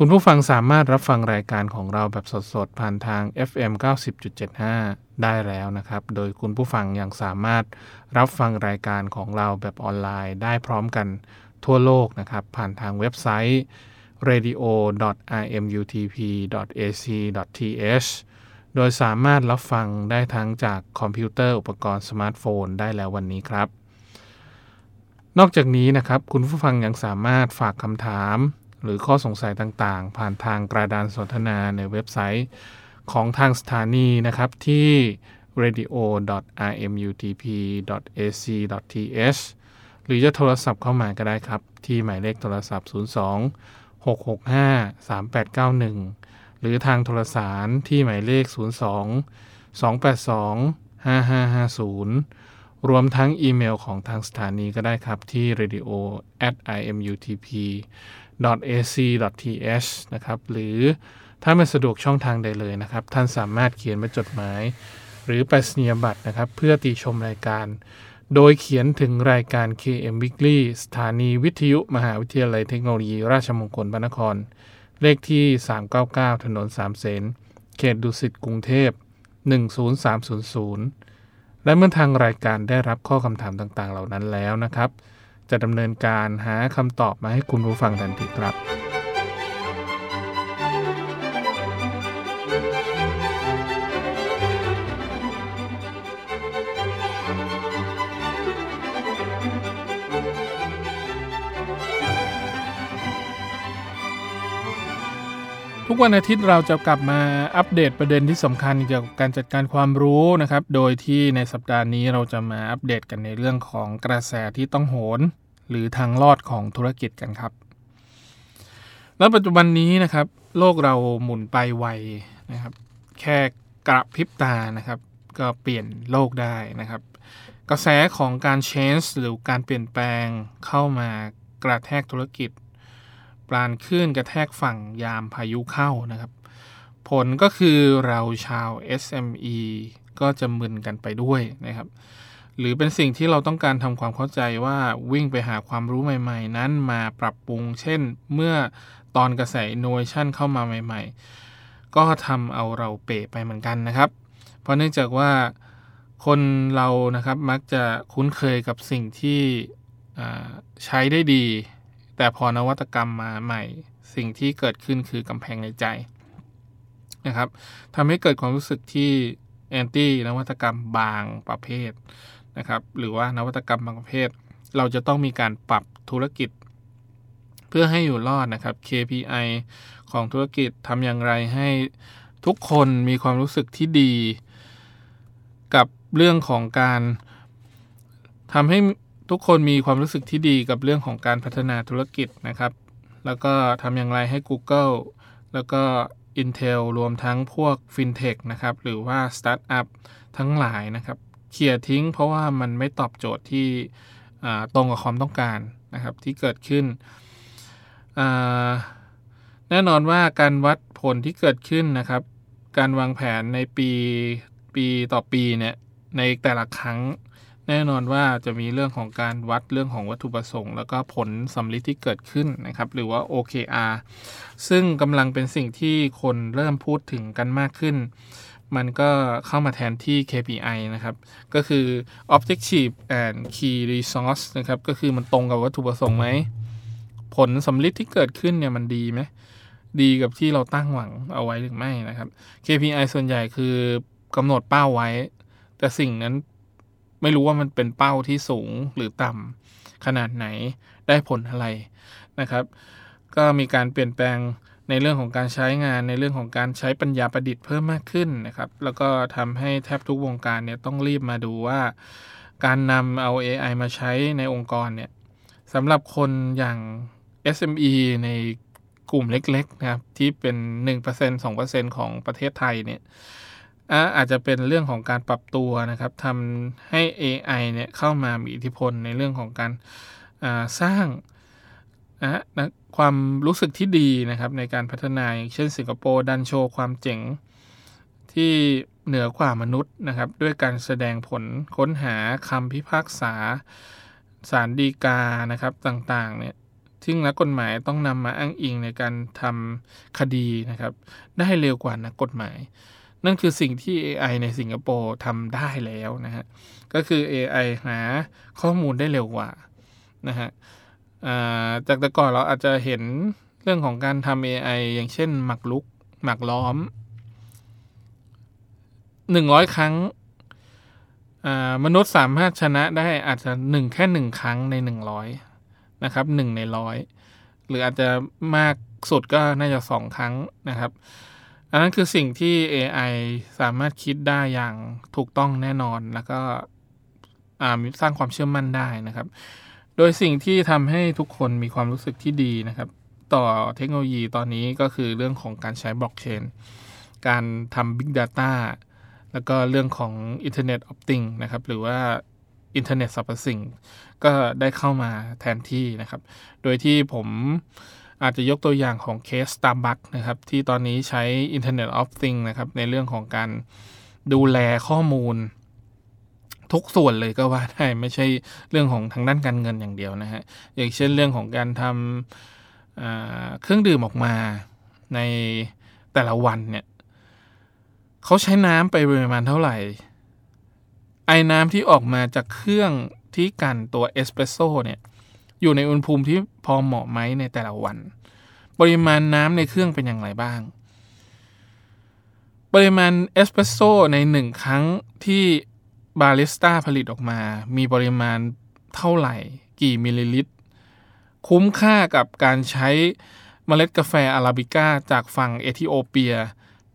คุณผู้ฟังสามารถรับฟังรายการของเราแบบสดๆ ผ่านทาง FM 90.75 ได้แล้วนะครับ โดยคุณผู้ฟังยังสามารถรับฟังรายการของเราแบบออนไลน์ ได้พร้อมกันทั่วโลกนะครับ ผ่านทางเว็บไซต์ radio.rmutp.ac.th โดยสามารถรับฟังได้ทั้งจากคอมพิวเตอร์อุปกรณ์สมาร์ทโฟนได้แล้ววันนี้ครับ นอกจากนี้นะครับ คุณผู้ฟังยังสามารถฝากคำถาม หรือข้อสงสัยต่างๆ ผ่านทางกระดานสนทนาในเว็บไซต์ของทางสถานีนะครับที่ radio.rmutp.ac.th หรือจะโทรศัพท์เข้ามาก็ได้ครับ ที่หมายเลขโทรศัพท์ 02 665 3891 หรือทางโทรสารที่หมายเลข 02 282 5550 รวมทั้งอีเมลของทางสถานีก็ได้ครับที่ radio at imutp ac th นะครับหรือถ้าไม่สะดวกช่องทางใดเลยนะครับ ท่านสามารถเขียนมาจดหมาย หรือไปสนียบัตรนะครับ เพื่อติชมรายการ โดยเขียนถึงรายการ KM Weekly สถานีวิทยุมหาวิทยาลัยเทคโนโลยี ราชมงคลพระนคร เลขที่ 399 ถนนสามเสนเขตดุสิตกรุงเทพ 10300 และเมื่อทางรายการได้รับข้อคำถามต่างๆ เหล่านั้นแล้วนะครับ จะดำเนินการหาคำตอบมาให้คุณผู้ฟังทันทีครับ กวันอาทิตย์เราจะกลับมาอัปเดตประเด็นที่สำคัญเกี่ยวกับการจัดการความรู้นะครับ โดยที่ในสัปดาห์นี้เราจะมาอัปเดตกันในเรื่องของกระแสที่ต้องโหน หรือทางรอดของธุรกิจกันครับ แล้วปัจจุบันนี้นะครับ โลกเราหมุนไปไวนะครับ แค่กระพริบตานะครับ ก็เปลี่ยนโลกได้นะครับ กระแสของการ change หรือการเปลี่ยนแปลงเข้ามากระแทกธุรกิจ ปรานคลื่นกระแทกฝั่งยามพายุเข้านะครับ ผลก็คือเราชาว SME ก็จะมึนกันไปด้วยนะครับ หรือเป็นสิ่งที่เราต้องการทำความเข้าใจว่าวิ่งไปหาความรู้ใหม่ ๆ นั้นมาปรับปรุง เช่น เมื่อตอนกระแส innovation เข้ามาใหม่ ๆ ก็ทำเอาเราเป๋ไปเหมือนกันนะครับ เพราะเนื่องจากว่าคนเรานะครับมักจะคุ้นเคยกับสิ่งที่ใช้ได้ดี แต่พอนวัตกรรมมาใหม่ สิ่งที่เกิดขึ้นคือกำแพงในใจนะครับทำให้เกิดความรู้สึกที่แอนตี้นวัตกรรมบางประเภทนะครับ หรือว่านวัตกรรมบางประเภท เราจะต้องมีการปรับธุรกิจ เพื่อให้อยู่รอดนะครับ KPI ของธุรกิจทำอย่างไรให้ทุกคนมีความรู้สึกที่ดี กับเรื่องของการทำให้ ทุกคนมีความรู้สึกที่ดีกับเรื่องของการพัฒนาธุรกิจนะครับ แล้วก็ทำอย่างไรให้ Google แล้วก็ Intel รวมทั้งพวก FinTech นะครับ หรือว่า Startup ทั้งหลายนะครับเคลียร์ทิ้งเพราะว่ามันไม่ตอบโจทย์ที่ตรงกับความต้องการนะครับที่เกิดขึ้น แน่นอนว่าการวัดผลที่เกิดขึ้นนะครับ การวางแผนในปีปีต่อปีเนี่ยในแต่ละครั้ง แน่นอนว่าจะมีเรื่องของการวัดเรื่องของวัตถุประสงค์ แล้วก็ผลสำลิดที่เกิดขึ้นนะครับหรือว่า OKR ซึ่งกำลังเป็นสิ่งที่คนเริ่มพูดถึงกันมากขึ้น มันก็เข้ามาแทนที่ KPI นะครับ ก็คือ Objective and Key Resource นะครับ ก็คือมันตรงกับวัตถุประสงค์ไหม ผลสำลิดที่เกิดขึ้นเนี่ยมันดีไหมดีกับที่เราตั้งหวังเอาไว้หรือไม่นะครับ KPI ส่วนใหญ่คือกำหนดเป้าไว้ แต่สิ่งนั้น ไม่รู้ว่ามันเป็นเป้าที่สูงหรือต่ำขนาดไหนได้ผลอะไรนะครับ ก็มีการเปลี่ยนแปลงในเรื่องของการใช้งานในเรื่องของการใช้ปัญญาประดิษฐ์เพิ่มมากขึ้นนะครับ แล้วก็ทำให้แทบทุกวงการเนี่ยต้องรีบมาดูว่า การนำเอา AI มาใช้ในองค์กรเนี่ยสำหรับคนอย่าง SME ในกลุ่มเล็กๆนะครับที่เป็น 1% 2%ของประเทศไทยเนี่ย อาจจะเป็นเรื่องของการปรับตัวนะครับทำให้ AI เนี่ยเข้ามามีอิทธิพลในเรื่องของการสร้างนะความรู้สึกที่ดีนะครับในการพัฒนาอย่างเช่นสิงคโปร์ดันโชว์ความเจ๋งที่เหนือกว่ามนุษย์นะครับ ด้วยการแสดงผลค้นหาคำพิพากษาสารดีกานะครับต่างๆเนี่ยซึ่งนักกฎหมายต้องนำมาอ้างอิงในการทำคดีนะครับ ได้เร็วกว่านักกฎหมาย นั่นคือสิ่งที่ AI ในสิงคโปร์ทำได้แล้วนะฮะ ก็คือ AI หาข้อมูลได้เร็วกว่านะฮะจากแต่ก่อนเราอาจจะเห็นเรื่องของการทำ AI อย่างเช่น หมักลุก หมักล้อม 100 ครั้ง มนุษย์สามารถชนะได้อาจจะหนึ่งแค่หนึ่งครั้งใน 100 นะครับหนึ่งในร้อยหรืออาจจะมากสุดก็น่าจะสองครั้งนะครับ อันนั้นคือสิ่งที่ AI สามารถคิดได้อย่างถูกต้องแน่นอนแล้วก็สร้างความเชื่อมั่นได้นะครับ โดยสิ่งที่ทำให้ทุกคนมีความรู้สึกที่ดีนะครับ ต่อเทคโนโลยีตอนนี้ก็คือเรื่องของการใช้บล็อกเชนการทำ Big Data แล้วก็เรื่องของ Internet of Things นะครับ หรือว่าอินเทอร์เน็ตสรรพสิ่ง ก็ได้เข้ามาแทนที่นะครับ โดยที่ผม อาจจะยกตัวอย่างของเคส Starbucks นะครับที่ตอนนี้ใช้ Internet of Things นะครับในเรื่องของการดูแลข้อมูล ทุกส่วนเลยก็ว่าได้ไม่ใช่เรื่องของทางด้านการเงินอย่างเดียวนะฮะอย่างเช่นเรื่องของการทำเครื่องดื่มออกมาในแต่ละวันเนี่ยเขาใช้น้ำไปประมาณเท่าไหร่ ไอ้น้ำที่ออกมาจากเครื่องที่กันตัวเอสเปรสโซ่เนี่ย อยู่ในอุณหภูมิที่พอเหมาะไหมในแต่ละวัน ปริมาณน้ำในเครื่องเป็นอย่างไรบ้าง ปริมาณเอสเปรสโซ่ในหนึ่งครั้งที่บาริสต้าผลิตออกมา มีปริมาณเท่าไหร่ กี่มิลลิลิตร คุ้มค่ากับการใช้เมล็ดกาแฟอาราบิก้าจากฝั่งเอธิโอเปีย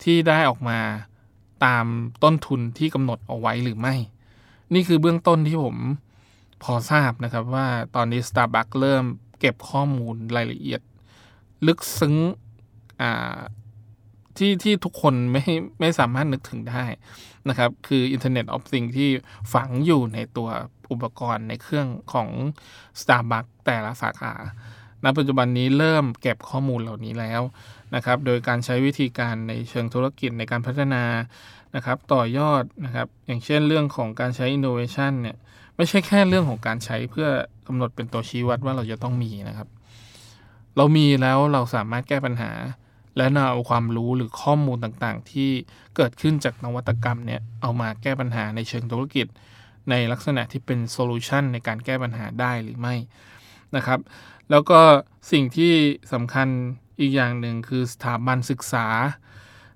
ที่ได้ออกมาตามต้นทุนที่กำหนดเอาไว้หรือไม่ นี่คือเบื้องต้นที่ผม พอทราบนะครับว่าตอนนี้ Starbucks เริ่มเก็บข้อมูลรายละเอียด ลึกซึ้งที่ที่ทุกคนไม่ไม่สามารถนึกถึงได้นะครับ คือ Internet of Things ที่ฝังอยู่ในตัวอุปกรณ์ในเครื่องของ Starbucks แต่ละสาขาณปัจจุบันนี้เริ่มเก็บข้อมูลเหล่านี้แล้วนะครับ โดยการใช้วิธีการในเชิงธุรกิจในการพัฒนานะครับ ต่อยอดนะครับ อย่างเช่นเรื่องของการใช้ innovation เนี่ย ไม่ใช่แค่เรื่องของการใช้เพื่อกำหนดเป็นตัวชี้วัดว่าเราจะต้องมีนะครับ เรามีแล้วเราสามารถแก้ปัญหา และนำเอาความรู้หรือข้อมูลต่างๆ ที่เกิดขึ้นจากนวัตกรรมเนี่ยเอามาแก้ปัญหาในเชิงธุรกิจ ในลักษณะที่เป็นโซลูชันในการแก้ปัญหาได้หรือไม่นะครับ แล้วก็สิ่งที่สำคัญอีกอย่างหนึ่งคือสถาบันศึกษา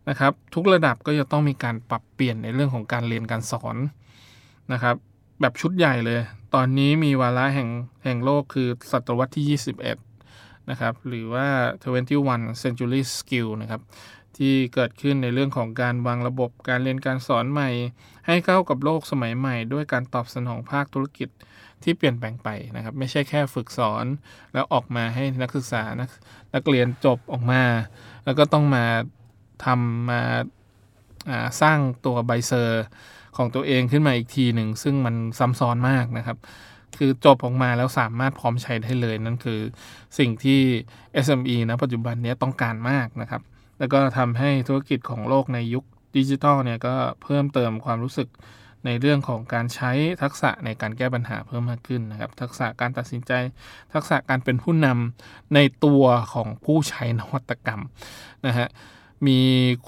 นะครับ ทุกระดับก็จะต้องมีการปรับเปลี่ยนในเรื่องของการเรียนการสอนนะครับ แบบชุดใหญ่เลย ตอนนี้มีวาระแห่งแห่งโลกคือศตวรรษที่ 21 นะครับ หรือว่า 21 century skill นะครับ ที่เกิดขึ้นในเรื่องของการวางระบบการเรียนการสอนใหม่ ให้เข้ากับโลกสมัยใหม่ ด้วยการตอบสนองภาคธุรกิจที่เปลี่ยนแปลงไปนะครับ ไม่ใช่แค่ฝึกสอนแล้วออกมาให้นักศึกษานักนักเรียนจบออกมา แล้วก็ต้องมาทำมาสร้างตัวใบเซอร์ ของตัวเองขึ้นมาอีกทีหนึ่ง ซึ่งมันซับซ้อนมากนะครับ คือจบออกมาแล้วสามารถพร้อมใช้ได้เลย นั่นคือสิ่งที่ SME นะปัจจุบันนี้ต้องการมากนะครับ แล้วก็ทำให้ธุรกิจของโลกในยุคดิจิทัลเนี่ยก็เพิ่มเติมความรู้สึกในเรื่องของการใช้ทักษะในการแก้ปัญหาเพิ่มมากขึ้นนะครับ ทักษะการตัดสินใจ ทักษะการเป็นผู้นำในตัวของผู้ใช้นวัตกรรมนะฮะ มี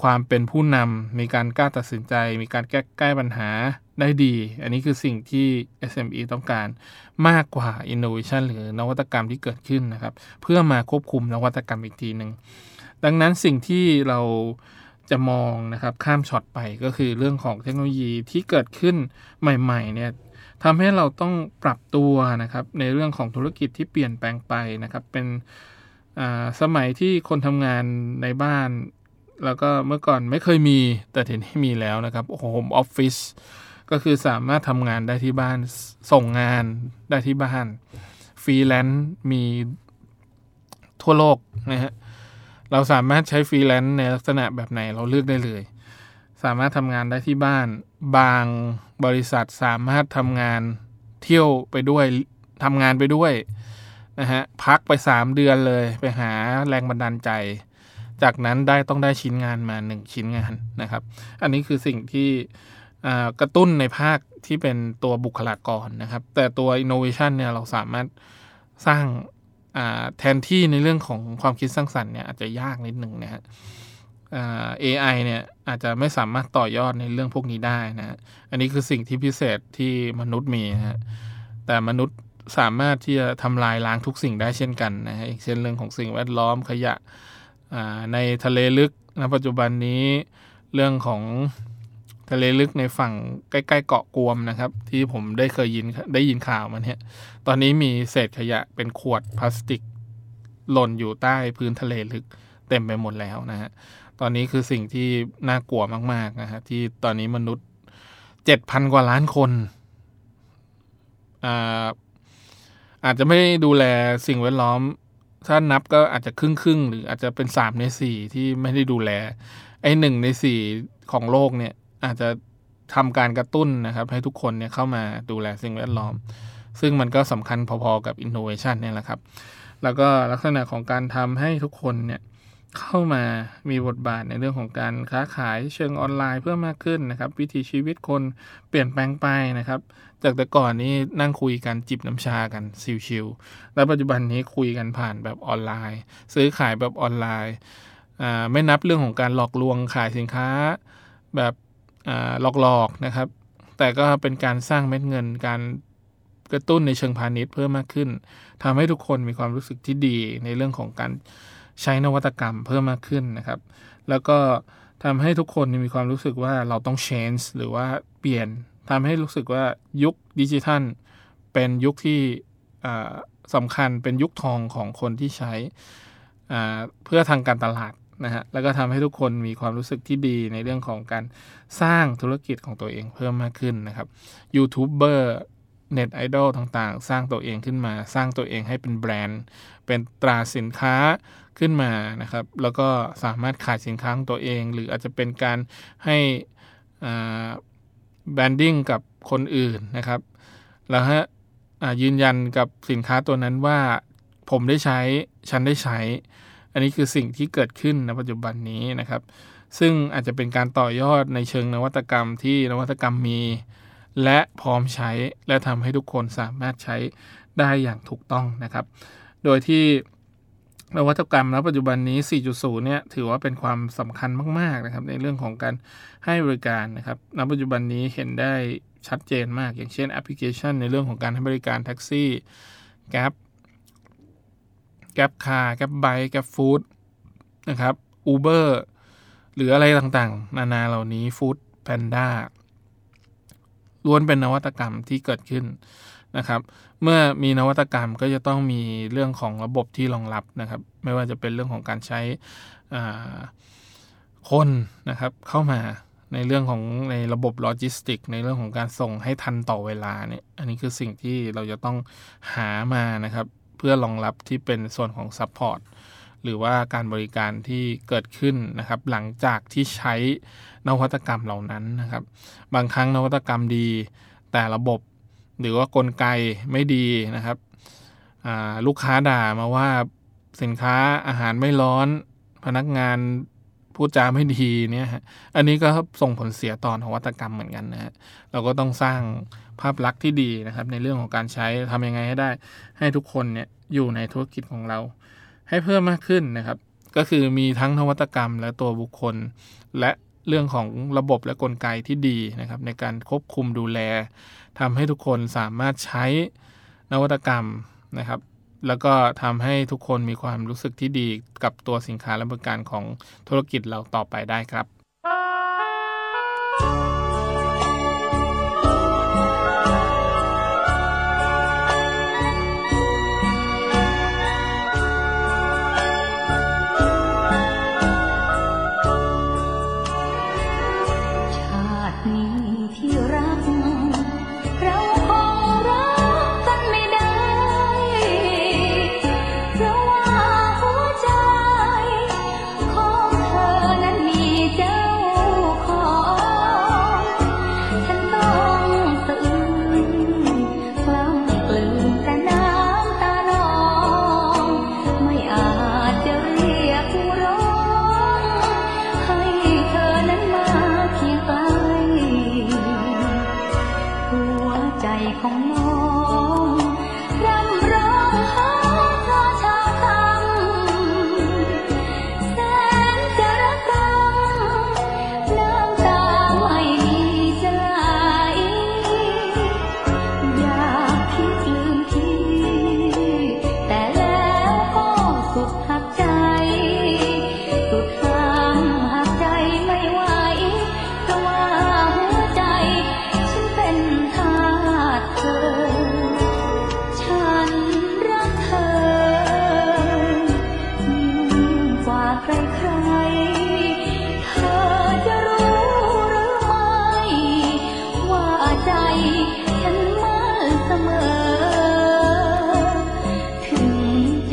ความเป็นผู้นำมีการกล้าตัดสินใจ มีการแก้แก้ปัญหาได้ดี อันนี้คือสิ่งที่ SME ต้องการมากกว่า Innovation หรือนวัตกรรมที่เกิดขึ้นนะครับ เพื่อมาควบคุมนวัตกรรมอีกทีหนึ่งดังนั้นสิ่งที่เราจะมองนะครับข้ามช็อตไปก็คือเรื่องของเทคโนโลยีที่เกิดขึ้นใหม่ๆเนี่ยทำให้เราต้องปรับตัวนะครับในเรื่องของธุรกิจที่เปลี่ยนแปลงไปนะครับเป็นสมัยที่คนทำงานในบ้าน แล้วก็เมื่อก่อนไม่เคยมีแต่ทีนี้มีแล้วนะครับ home office ก็คือสามารถทำงานได้ที่บ้าน ส่งงานได้ที่บ้านฟรีแลนซ์มีทั่วโลกนะฮะเราสามารถใช้ฟรีแลนซ์ในลักษณะแบบไหนเราเลือกได้เลย สามารถทำงานได้ที่บ้าน บางบริษัทสามารถทำงานเที่ยวไปด้วยทำงานไปด้วยนะฮะพักไป 3 เดือนเลยไปหาแรงบันดาลใจ จากนั้นได้ต้องได้ชิ้นงานมา 1 ชิ้นงานนะครับ อันนี้คือสิ่งที่กระตุ้นในภาคที่เป็นตัวบุคลากรนะครับ แต่ตัว innovation เนี่ยเราสามารถสร้างแทนที่ในเรื่องของความคิดสร้างสรรค์เนี่ยอาจจะยากนิดหนึ่งนะฮะ AI เนี่ยอาจจะไม่สามารถต่อยอดในเรื่องพวกนี้ได้นะ อันนี้คือสิ่งที่พิเศษที่มนุษย์มีนะฮะ แต่มนุษย์สามารถที่จะทำลายล้างทุกสิ่งได้เช่นกันนะฮะเช่นเรื่องของสิ่งแวดล้อมขยะ ในทะเลลึกณปัจจุบันนี้เรื่องของทะเลลึกในฝั่งใกล้ๆเกาะกวมนะครับ ที่ผมได้เคยยินได้ยินข่าวมันเนี่ยตอนนี้มีเศษขยะเป็นขวดพลาสติก หล่นอยู่ใต้พื้นทะเลลึกเต็มไปหมดแล้วนะฮะตอนนี้คือสิ่งที่น่ากลัวมากๆนะฮะที่ตอนนี้มนุษย์เจ็ดพันกว่าล้านคนอาอาจจะไม่ดูแลสิ่งแวดล้อม ถ้านับก็อาจจะครึ่งครึ่งหรืออาจจะเป็นสามในสี่ที่ไม่ได้ดูแล ไอ้หนึ่งในสี่ของโลกเนี่ยอาจจะทำการกระตุ้นนะครับ ให้ทุกคนเนี่ยเข้ามาดูแลสิ่งแวดล้อม ซึ่งมันก็สำคัญพอๆกับ innovation เนี่ยแหละครับ แล้วก็ลักษณะของการทำให้ทุกคนเนี่ยเข้ามามีบทบาทในเรื่องของการค้าขายเชิงออนไลน์เพิ่มมากขึ้นนะครับ วิถีชีวิตคนเปลี่ยนแปลงไปนะครับ จากแต่ก่อนนี้นั่งคุยกันจิบน้ำชากันชิวๆแล้วปัจจุบันนี้คุยกันผ่านแบบออนไลน์ ซื้อขายแบบออนไลน์ไม่นับเรื่องของการหลอกลวงขายสินค้าแบบหลอกๆนะครับ แต่ก็เป็นการสร้างเม็ดเงินการกระตุ้นในเชิงพาณิชย์เพิ่มมากขึ้นทำให้ทุกคนมีความรู้สึกที่ดีในเรื่องของการใช้นวัตกรรมเพิ่มมากขึ้นนะครับ แล้วก็ทำให้ทุกคนมีความรู้สึกว่าเราต้อง change หรือว่าเปลี่ยน ทำให้รู้สึกว่ายุคดิจิทัล เป็นยุคที่สำคัญเป็นยุคทองของคนที่ใช้เพื่อทางการตลาดนะฮะแล้วก็ทำให้ทุกคนมีความรู้สึกที่ดีในเรื่องของการสร้างธุรกิจของตัวเองเพิ่มมากขึ้นนะครับยูทูบเบอร์เน็ตไอดอลต่างๆ สร้างตัวเองขึ้นมา สร้างตัวเองให้เป็นแบรนด์ เป็นตราสินค้าขึ้นมานะครับ แล้วก็สามารถขายสินค้าของตัวเอง หรืออาจจะเป็นการให้ branding กับคนอื่นนะครับ แล้วฮะยืนยันกับสินค้าตัวนั้นว่าผมได้ใช้ ฉันได้ใช้ อันนี้คือสิ่งที่เกิดขึ้นในปัจจุบันนี้นะครับ ซึ่งอาจจะเป็นการต่อยอดในเชิงนวัตกรรมที่นวัตกรรมมี และพร้อมใช้และทำให้ทุกคนสามารถใช้ได้อย่างถูกต้องนะครับ โดยที่ นวัตกรรมณปัจจุบันนี้ 4.0 เนี่ยถือว่าเป็นความสำคัญมาก ๆ นะครับ ในเรื่องของการให้บริการนะครับณปัจจุบันนี้เห็นได้ชัดเจนมาก อย่างเช่นแอปพลิเคชัน ในเรื่องของการให้บริการแท็กซี่แก๊ปGrab Car Grab Bike Grab Food นะครับ Uber หรืออะไรต่างๆ นานาเหล่านี้ Foodpanda ล้วนเป็นนวัตกรรมที่เกิดขึ้น นะครับเมื่อมีนวัตกรรมก็จะต้องมีเรื่องของระบบที่รองรับนะครับ ไม่ว่าจะเป็นเรื่องของการใช้คนนะครับเข้ามาในเรื่องของในระบบโลจิสติก ในเรื่องของการส่งให้ทันต่อเวลาเนี่ยอันนี้คือสิ่งที่เราจะต้องหามานะครับ เพื่อรองรับที่เป็นส่วนของ support หรือว่าการบริการที่เกิดขึ้นนะครับ หลังจากที่ใช้นวัตกรรมเหล่านั้นนะครับ บางครั้งนวัตกรรมดี แต่ระบบ หรือว่ากลไกไม่ดีนะครับลูกค้าด่ามาว่าสินค้าอาหารไม่ร้อน พนักงานพูดจาไม่ดีเนี่ยฮะอันนี้ก็ส่งผลเสียต่อนวัตกรรมเหมือนกันนะฮะเราก็ต้องสร้างภาพลักษณ์ที่ดีนะครับ ในเรื่องของการใช้ทำยังไงให้ได้ ให้ทุกคนเนี่ยอยู่ในธุรกิจของเรา ให้เพิ่มมากขึ้นนะครับ ก็คือมีทั้งนวัตกรรมและตัวบุคคล และ เรื่องของระบบและกลไกที่ดีนะครับในการควบคุมดูแลทำให้ทุกคนสามารถใช้นวัตกรรมนะครับแล้วก็ทำให้ทุกคนมีความรู้สึกที่ดีกับตัวสินค้าและบริการของธุรกิจเราต่อไปได้ครับ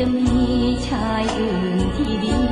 จะมีชายอื่นที่ดี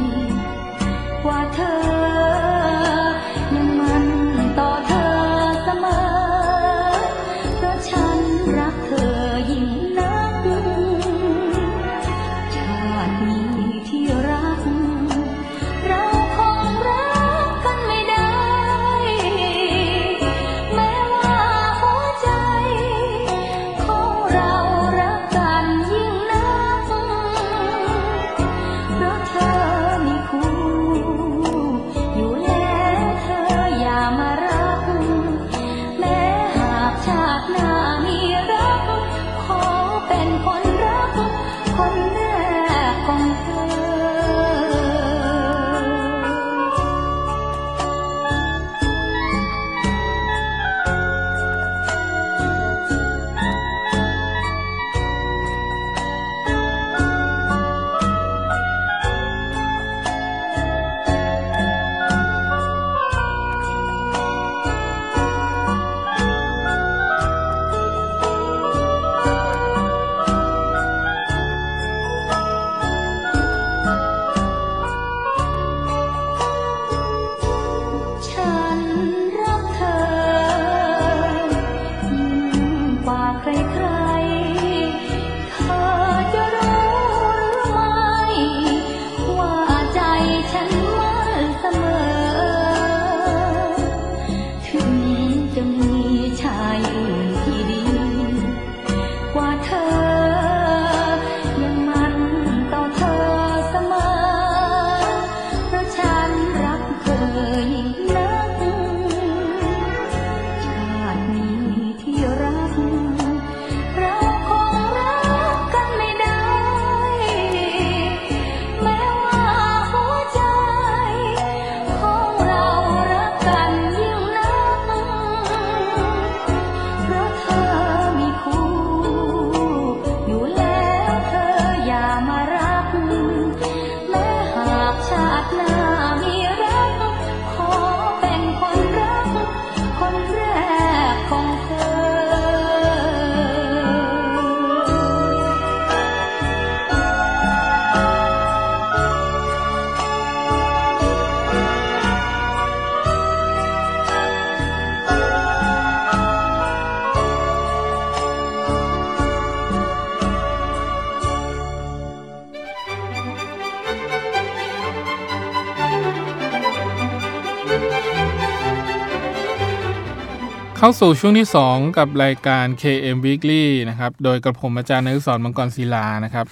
เข้าสู่ช่วงที่ 2 กับรายการ KM Weekly นะครับ โดยกระผมอาจารย์นักสอนมังกรศิลานะครับ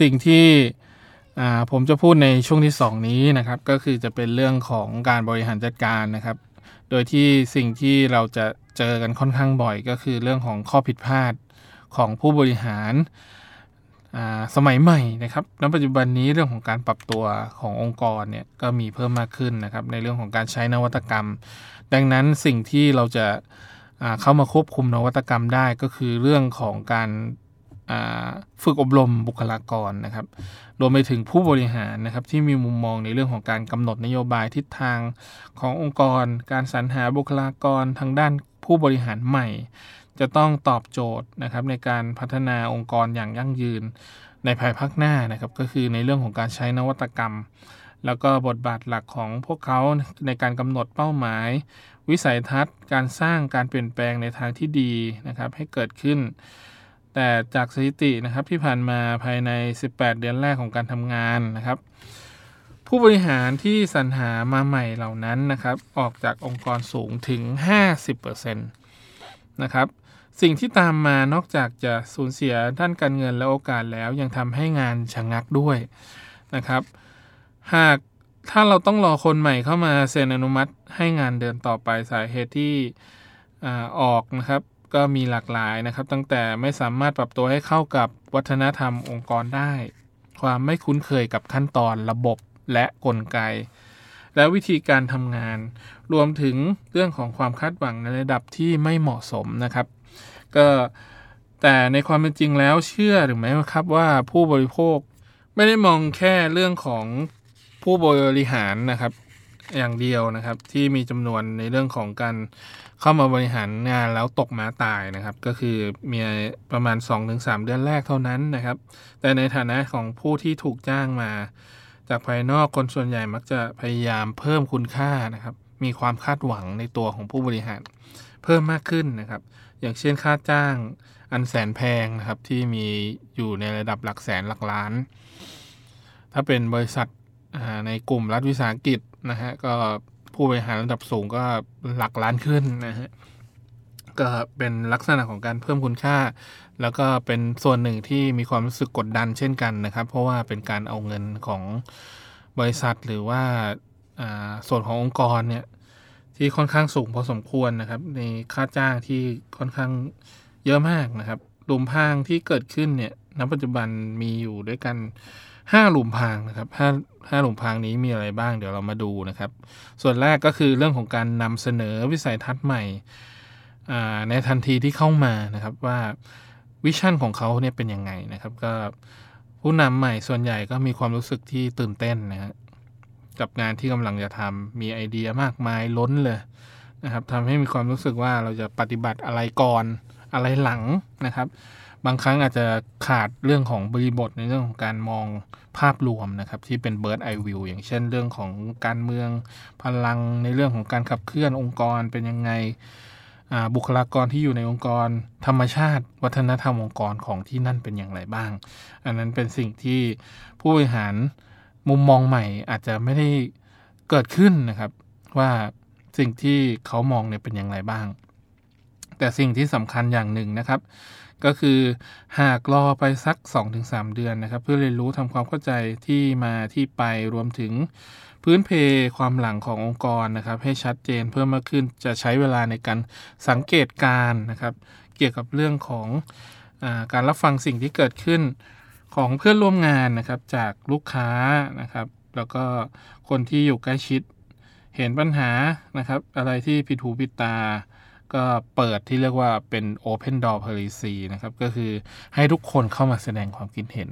สิ่งที่ผมจะพูดในช่วงที่ 2 นี้นะครับ ก็คือจะเป็นเรื่องของการบริหารจัดการนะครับ โดยที่สิ่งที่เราจะเจอกันค่อนข้างบ่อย ก็คือเรื่องของข้อผิดพลาดของผู้บริหารสมัยใหม่นะครับณปัจจุบันนี้เรื่องของการปรับตัวขององค์กรเนี่ยก็มีเพิ่มมากขึ้นนะครับในเรื่องของการใช้นวัตกรรม ดังนั้นสิ่งที่เราจะเข้ามาควบคุมนวัตกรรมได้ก็คือเรื่องของการฝึกอบรมบุคลากรนะครับ รวมไปถึงผู้บริหารนะครับที่มีมุมมองในเรื่องของการกำหนดนโยบายทิศทางขององค์กร การสรรหาบุคลากรทางด้านผู้บริหารใหม่ จะต้องตอบโจทย์นะครับในการพัฒนาองค์กรอย่างยั่งยืนในภายภาคหน้านะครับ ก็คือในเรื่องของการใช้นวัตกรรม แล้วก็บทบาทหลักของพวกเขาในการกำหนดเป้าหมาย วิสัยทัศน์ การสร้างการเปลี่ยนแปลงในทางที่ดีนะครับให้เกิดขึ้น แต่จากสถิตินะครับที่ผ่านมาภายใน 18 เดือนแรกของการทำงานนะครับ ผู้บริหารที่สรรหามาใหม่เหล่านั้นนะครับออกจากองค์กรสูงถึง 50%นะครับสิ่งที่ตามมานอกจากจะสูญเสียด้านการเงินและโอกาสแล้วยังทำให้งานชะงงักด้วยนะครับ หากถ้าเราต้องรอคนใหม่เข้ามาเซ็นอนุมัติให้งานเดินต่อไปสาเหตุที่ออกนะครับ ก็มีหลากหลายนะครับ ตั้งแต่ไม่สามารถปรับตัวให้เข้ากับวัฒนธรรมองค์กรได้ ความไม่คุ้นเคยกับขั้นตอนระบบและกลไก และวิธีการทำงาน รวมถึงเรื่องของความคาดหวังในระดับที่ไม่เหมาะสมนะครับ ก็แต่ในความเป็นจริงแล้วเชื่อหรือไม่ครับว่าผู้บริโภคไม่ได้มองแค่เรื่องของ ผู้บริหารนะครับอย่างเดียวนะครับ ที่มีจำนวนในเรื่องของการเข้ามาบริหารงานแล้วตกม้าตายนะครับ ก็คือมีประมาณ 2-3 เดือนแรกเท่านั้นนะครับ แต่ในฐานะของผู้ที่ถูกจ้างมา จากภายนอกคนส่วนใหญ่มักจะพยายามเพิ่มคุณค่านะครับ มีความคาดหวังในตัวของผู้บริหาร เพิ่มมากขึ้นนะครับ อย่างเช่นค่าจ้างอันแสนแพงนะครับที่มีอยู่ในระดับหลักแสนหลักล้าน ถ้าเป็นบริษัท ในกลุ่มรัฐวิสาหกิจนะฮะก็ผู้บริหารระดับสูงก็หลักล้านขึ้นนะฮะก็เป็นลักษณะของการเพิ่มคุณค่า แล้วก็เป็นส่วนหนึ่งที่มีความรู้สึกกดดันเช่นกันนะครับ เพราะว่าเป็นการเอาเงินของบริษัทหรือว่าส่วนขององค์กรเนี่ยที่ค่อนข้างสูงพอสมควรนะครับ ในค่าจ้างที่ค่อนข้างเยอะมากนะครับหลุมพางที่เกิดขึ้นเนี่ยณปัจจุบันมีอยู่ด้วยกัน ห้าหลุมพรางนะครับห้าห้าหลุมพรางนี้มีอะไรบ้างเดี๋ยวเรามาดูนะครับ ส่วนแรกก็คือเรื่องของการนำเสนอวิสัยทัศน์ใหม่ในทันทีที่เข้ามานะครับว่าวิชั่นของเขาเนี่ยเป็นยังไงนะครับ ก็ผู้นำใหม่ส่วนใหญ่ก็มีความรู้สึกที่ตื่นเต้นนะฮะกับงานที่กำลังจะทำมีไอเดียมากมายล้นเลยนะครับทำให้มีความรู้สึกว่าเราจะปฏิบัติอะไรก่อนอะไรหลังนะครับ บางครั้งอาจจะขาดเรื่องของบริบทในเรื่องของการมองภาพรวมนะครับที่เป็น bird eye view อย่างเช่นเรื่องของการเมืองพลังในเรื่องของการขับเคลื่อนองค์กรเป็นยังไงบุคลากรที่อยู่ในองค์กร ธรรมชาติ วัฒนธรรมองค์กรของที่นั่นเป็นอย่างไรบ้าง อันนั้นเป็นสิ่งที่ผู้บริหารมุมมองใหม่อาจจะไม่ได้เกิดขึ้นนะครับ ว่าสิ่งที่เขามองเนี่ยเป็นอย่างไรบ้าง แต่สิ่งที่สำคัญอย่างหนึ่งนะครับ ก็คือหากรอไปสัก 2-3 เดือนนะครับ เพื่อเรียนรู้ทำความเข้าใจที่มาที่ไปรวมถึงพื้นเพความหลังขององค์กรนะครับ ให้ชัดเจนเพิ่มมากขึ้นจะใช้เวลาในการสังเกตการนะครับ เกี่ยวกับเรื่องของอการรับฟังสิ่งที่เกิดขึ้นของเพื่อนร่วมงานนะครับจากลูกค้านะครับ แล้วก็คนที่อยู่ใกล้ชิด เห็นปัญหานะครับ อะไรที่ผิดหูผิดตา ก็เปิดที่เรียกว่าเป็น Open Door Policy นะครับ ก็คือให้ทุกคนเข้ามาแสดงความคิดเห็น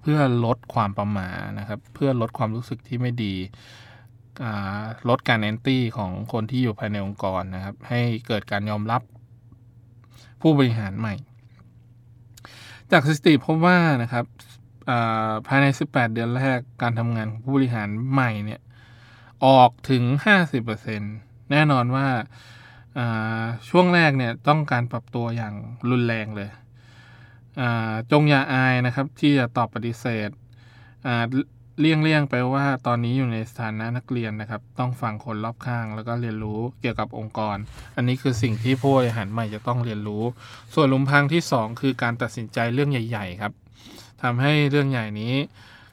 เพื่อลดความประมานะครับ เพื่อลดความรู้สึกที่ไม่ดีลดการแอนตี้ของคนที่อยู่ภายในองค์กรนะครับ ให้เกิดการยอมรับผู้บริหารใหม่ จากสถิติพบว่านะครับภายใน 18 เดือนแรกการทำงานของผู้บริหารใหม่เนี่ยออกถึง 50%แน่นอนว่า ช่วงแรกเนี่ยต้องการปรับตัวอย่างรุนแรงเลย จงอย่าอายนะครับที่จะตอบปฏิเสธเลี่ยงเลี่ยงไปว่าตอนนี้อยู่ในสถานะนักเรียนนะครับ ต้องฟังคนรอบข้าง แล้วก็เรียนรู้เกี่ยวกับองค์กร อันนี้คือสิ่งที่ผู้บริหารใหม่จะต้องเรียนรู้ ส่วนลุมพังที่ 2 คือการตัดสินใจเรื่องใหญ่ ๆ ครับทำให้เรื่องใหญ่นี้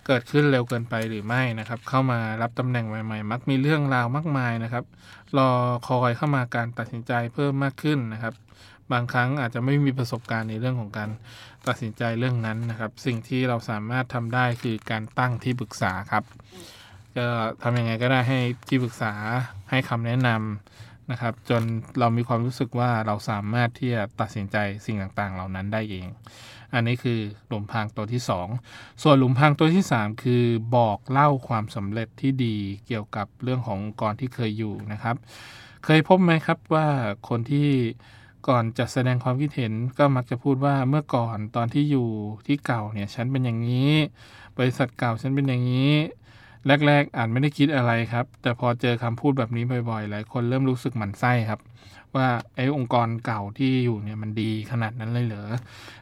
เกิดขึ้นเร็วเกินไปหรือไม่นะครับ เข้ามารับตำแหน่งใหม่ๆ มักมีเรื่องราวมากมายนะครับ รอคอยเข้ามาการตัดสินใจเพิ่มมากขึ้นนะครับ บางครั้งอาจจะไม่มีประสบการณ์ในเรื่องของการตัดสินใจเรื่องนั้นนะครับ สิ่งที่เราสามารถทำได้คือการตั้งที่ปรึกษาครับก็ทำยังไงก็ได้ให้ที่ปรึกษาให้คำแนะนำนะครับ จนเรามีความรู้สึกว่าเราสามารถที่จะตัดสินใจสิ่งต่างๆ เหล่านั้นได้เอง อันนี้คือหลุมพรางตัวที่ 2 ส่วนหลุมพรางตัวที่ 3 คือบอกเล่าความสำเร็จที่ดีเกี่ยวกับเรื่องขององค์กรที่เคยอยู่นะครับ เคยพบไหมครับว่าคนที่ก่อนจะแสดงความคิดเห็นก็มักจะพูดว่าเมื่อก่อนตอนที่อยู่ที่เก่าเนี่ยฉันเป็นอย่างนี้ บริษัทเก่าฉันเป็นอย่างนี้ แรก ๆอาจไม่ได้คิดอะไรครับ แต่พอเจอคำพูดแบบนี้บ่อยๆ หลายคนเริ่มรู้สึกหมันไส้ครับ ว่าไอ้องค์กรเก่าที่อยู่เนี่ยมันดีขนาดนั้นเลยเหรอ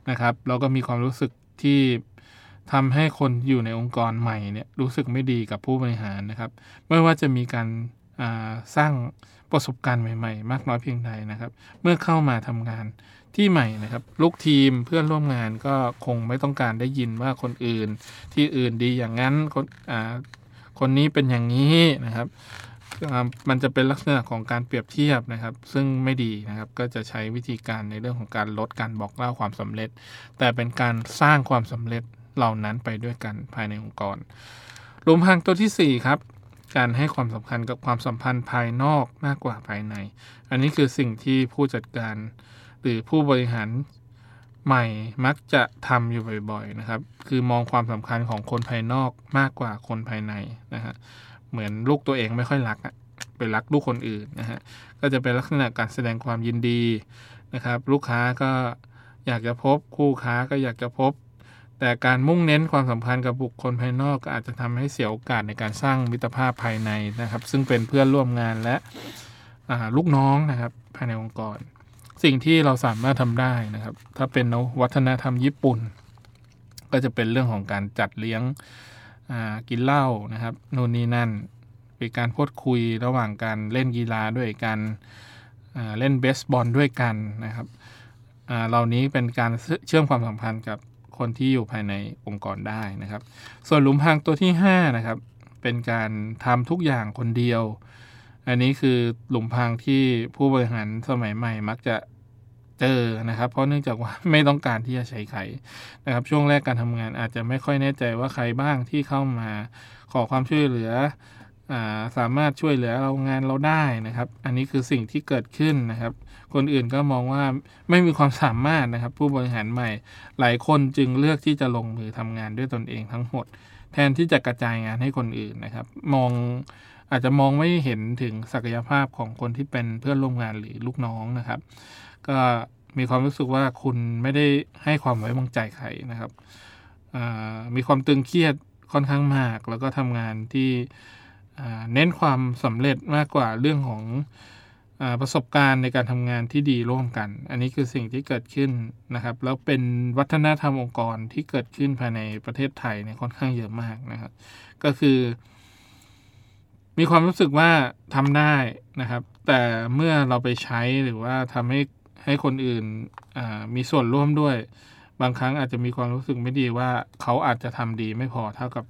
นะครับแล้วก็มีความรู้สึกที่ทำให้คนอยู่ในองค์กรใหม่เนี่ยรู้สึกไม่ดีกับผู้บริหารนะครับ ไม่ว่าจะมีการสร้างประสบการณ์ใหม่ๆ มากน้อยเพียงใดนะครับ เมื่อเข้ามาทำงานที่ใหม่นะครับ ลูกทีมเพื่อนร่วมงานก็คงไม่ต้องการได้ยินว่าคนอื่นที่อื่นดีอย่างนั้นคน คนนี้เป็นอย่างนี้นะครับมันจะเป็นลักษณะของการเปรียบเทียบนะครับ ซึ่งไม่ดีนะครับก็จะใช้วิธีการในเรื่องของการลดการบอกเล่าความสำเร็จ แต่เป็นการสร้างความสำเร็จเหล่านั้นไปด้วยกันภายในองค์กรรวมพังตัวที่ 4 ครับ การให้ความสำคัญกับความสัมพันธ์ภายนอกมากกว่าภายใน อันนี้คือสิ่งที่ผู้จัดการหรือผู้บริหาร ใหม่มักจะทำอยู่บ่อยๆนะครับ คือมองความสำคัญของคนภายนอกมากกว่าคนภายในนะฮะเหมือนลูกตัวเองไม่ค่อยรักอะไปรักลูกคนอื่นนะฮะก็จะเป็นลักษณะการแสดงความยินดีนะครับ ลูกค้าก็อยากจะพบคู่ค้าก็อยากจะพบ แต่การมุ่งเน้นความสัมพันธ์กับบุคคลภายนอกก็อาจจะทำให้เสียโอกาสในการสร้างมิตรภาพภายในนะครับ ซึ่งเป็นเพื่อนร่วมงานและลูกน้องนะครับภายในองค์กร สิ่งที่เราสามารถทำได้นะครับ ถ้าเป็นวัฒนธรรมญี่ปุ่น ก็จะเป็นเรื่องของการจัดเลี้ยงกินเหล้านะครับนู่นนี่นั่นเป็นการพูดคุยระหว่างการเล่นกีฬาด้วยกันเล่นเบสบอลด้วยกันนะครับเหล่านี้เป็นการเชื่อมความสัมพันธ์กับคนที่อยู่ภายในองค์กรได้นะครับ ส่วนหลุมพรางตัวที่5นะครับเป็นการทำทุกอย่างคนเดียว อันนี้คือหลุมพรางที่ผู้บริหารสมัยใหม่มักจะเจอนะครับ เพราะเนื่องจากว่าไม่ต้องการที่จะใช้ใครนะครับ ช่วงแรกการทำงานอาจจะไม่ค่อยแน่ใจว่าใครบ้างที่เข้ามาขอความช่วยเหลืออสามารถช่วยเหลือเรางานเราได้นะครับ อันนี้คือสิ่งที่เกิดขึ้นนะครับ คนอื่นก็มองว่าไม่มีความสามารถนะครับ ผู้บริหารใหม่ หลายคนจึงเลือกที่จะลงมือทำงานด้วยตนเองทั้งหมด แทนที่จะกระจายงานให้คนอื่นนะครับ มอง อาจจะมองไม่เห็นถึงศักยภาพของคนที่เป็นเพื่อนร่วมงานหรือลูกน้องนะครับ ก็มีความรู้สึกว่าคุณไม่ได้ให้ความไว้วางใจใครนะครับมีความตึงเครียดค่อนข้างมาก แล้วก็ทำงานที่เน้นความสำเร็จมากกว่าเรื่องของอประสบการณ์ในการทำงานที่ดีร่วมกัน อันนี้คือสิ่งที่เกิดขึ้นนะครับ แล้วเป็นวัฒนธรรมองค์กรที่เกิดขึ้นภายในประเทศไทยเนี่ยค่อนข้างเยอะมากนะครับ ก็คือ มีความรู้สึกว่าทำได้นะครับ แต่เมื่อเราไปใช้หรือว่าทำให้ให้คนอื่นมีส่วนร่วมด้วย บางครั้งอาจจะมีความรู้สึกไม่ดีว่าเขาอาจจะทำดีไม่พอเท่ากับ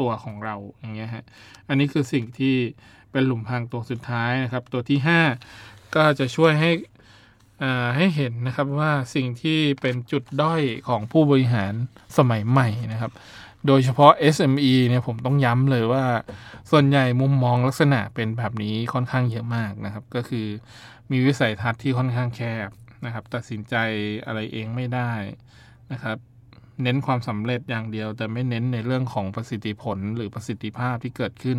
ตัวของเราอย่างเงี้ยฮะอันนี้คือสิ่งที่เป็นหลุมพรางตัวสุดท้ายนะครับ ตัวที่ 5 ก็จะช่วยให้ให้เห็นนะครับว่าสิ่งที่เป็นจุดด้อยของผู้บริหารสมัยใหม่นะครับ โดยเฉพาะ SME เนี่ยผมต้องย้ำเลยว่า ส่วนใหญ่มุมมองลักษณะเป็นแบบนี้ค่อนข้างเยอะมากนะครับ ก็คือมีวิสัยทัศน์ที่ค่อนข้างแคบนะครับ ตัดสินใจอะไรเองไม่ได้นะครับ เน้นความสำเร็จอย่างเดียว แต่ไม่เน้นในเรื่องของประสิทธิผลหรือประสิทธิภาพที่เกิดขึ้น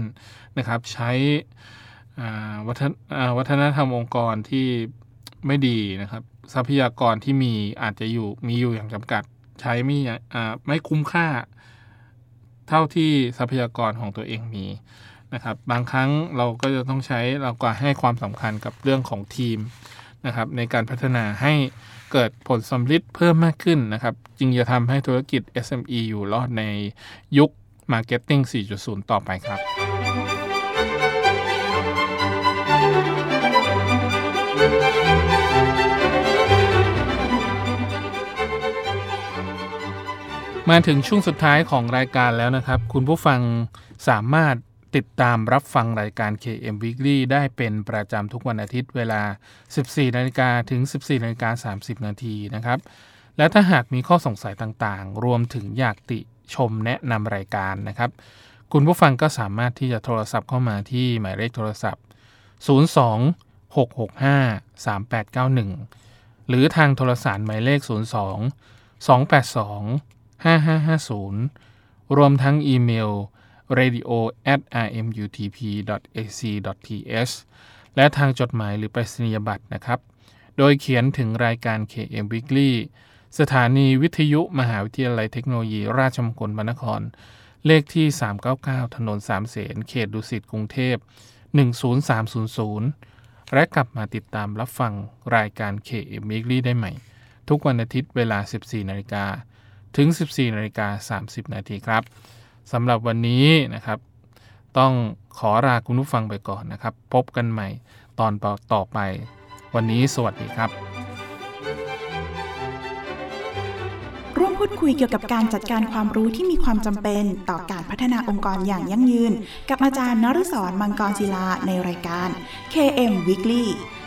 นะครับ ใช้วัฒนธรรมองค์กรที่ไม่ดีนะครับ ทรัพยากรที่มีอาจจะอยู่มีอยู่อย่างจำกัดใช้ไม่ไม่คุ้มค่า เท่าที่ทรัพยากรของตัวเองมีนะครับบางครั้งเราก็จะต้องใช้เราก็ให้ความสำคัญกับเรื่องของทีมนะครับในการพัฒนาให้เกิดผลสำลิดเพิ่มมากขึ้นนะครับจึงจะทำให้ธุรกิจ SME อยู่รอดในยุค Marketing 4.0 ต่อไปครับ มาถึงช่วงสุดท้ายของรายการแล้วนะครับ คุณผู้ฟังสามารถติดตามรับฟังรายการ KM Weekly ได้เป็นประจำทุกวันอาทิตย์เวลา 14นาฬิกาถึง 14นาฬิกา30 นาทีนะครับ และถ้าหากมีข้อสงสัยต่างๆ รวมถึงอยากติชมแนะนำรายการนะครับ คุณผู้ฟังก็สามารถที่จะโทรศัพท์เข้ามาที่หมายเลขโทรศัพท์ 02 665 3891 หรือทางโทรศัพท์หมายเลข 02 282 5550 รวมทั้งอีเมล radio at rmutp ac th และทางจดหมายหรือไปรษณียบัตรนะครับ โดยเขียนถึงรายการ KM Weekly สถานีวิทยุมหาวิทยาลัยเทคโนโลยี ราชมงคลพระนคร เลขที่ 399 ถนนสามเสน เขตดุสิต กรุงเทพ 10300 และกลับมาติดตามรับฟังรายการ KM Weekly ได้ใหม่ ทุกวันอาทิตย์เวลา 14นาฬิกา ถึง 14นาฬิกา30 นาทีครับสำหรับวันนี้นะครับ ต้องขอลาคุณผู้ฟังไปก่อนนะครับ พบกันใหม่ตอนต่อไป วันนี้สวัสดีครับ ร่วมพูดคุยเกี่ยวกับการจัดการความรู้ที่มีความจำเป็นต่อการพัฒนาองค์กรอย่างยั่งยืน กับอาจารย์นฤศรมังกรศิลาในรายการ KM Weekly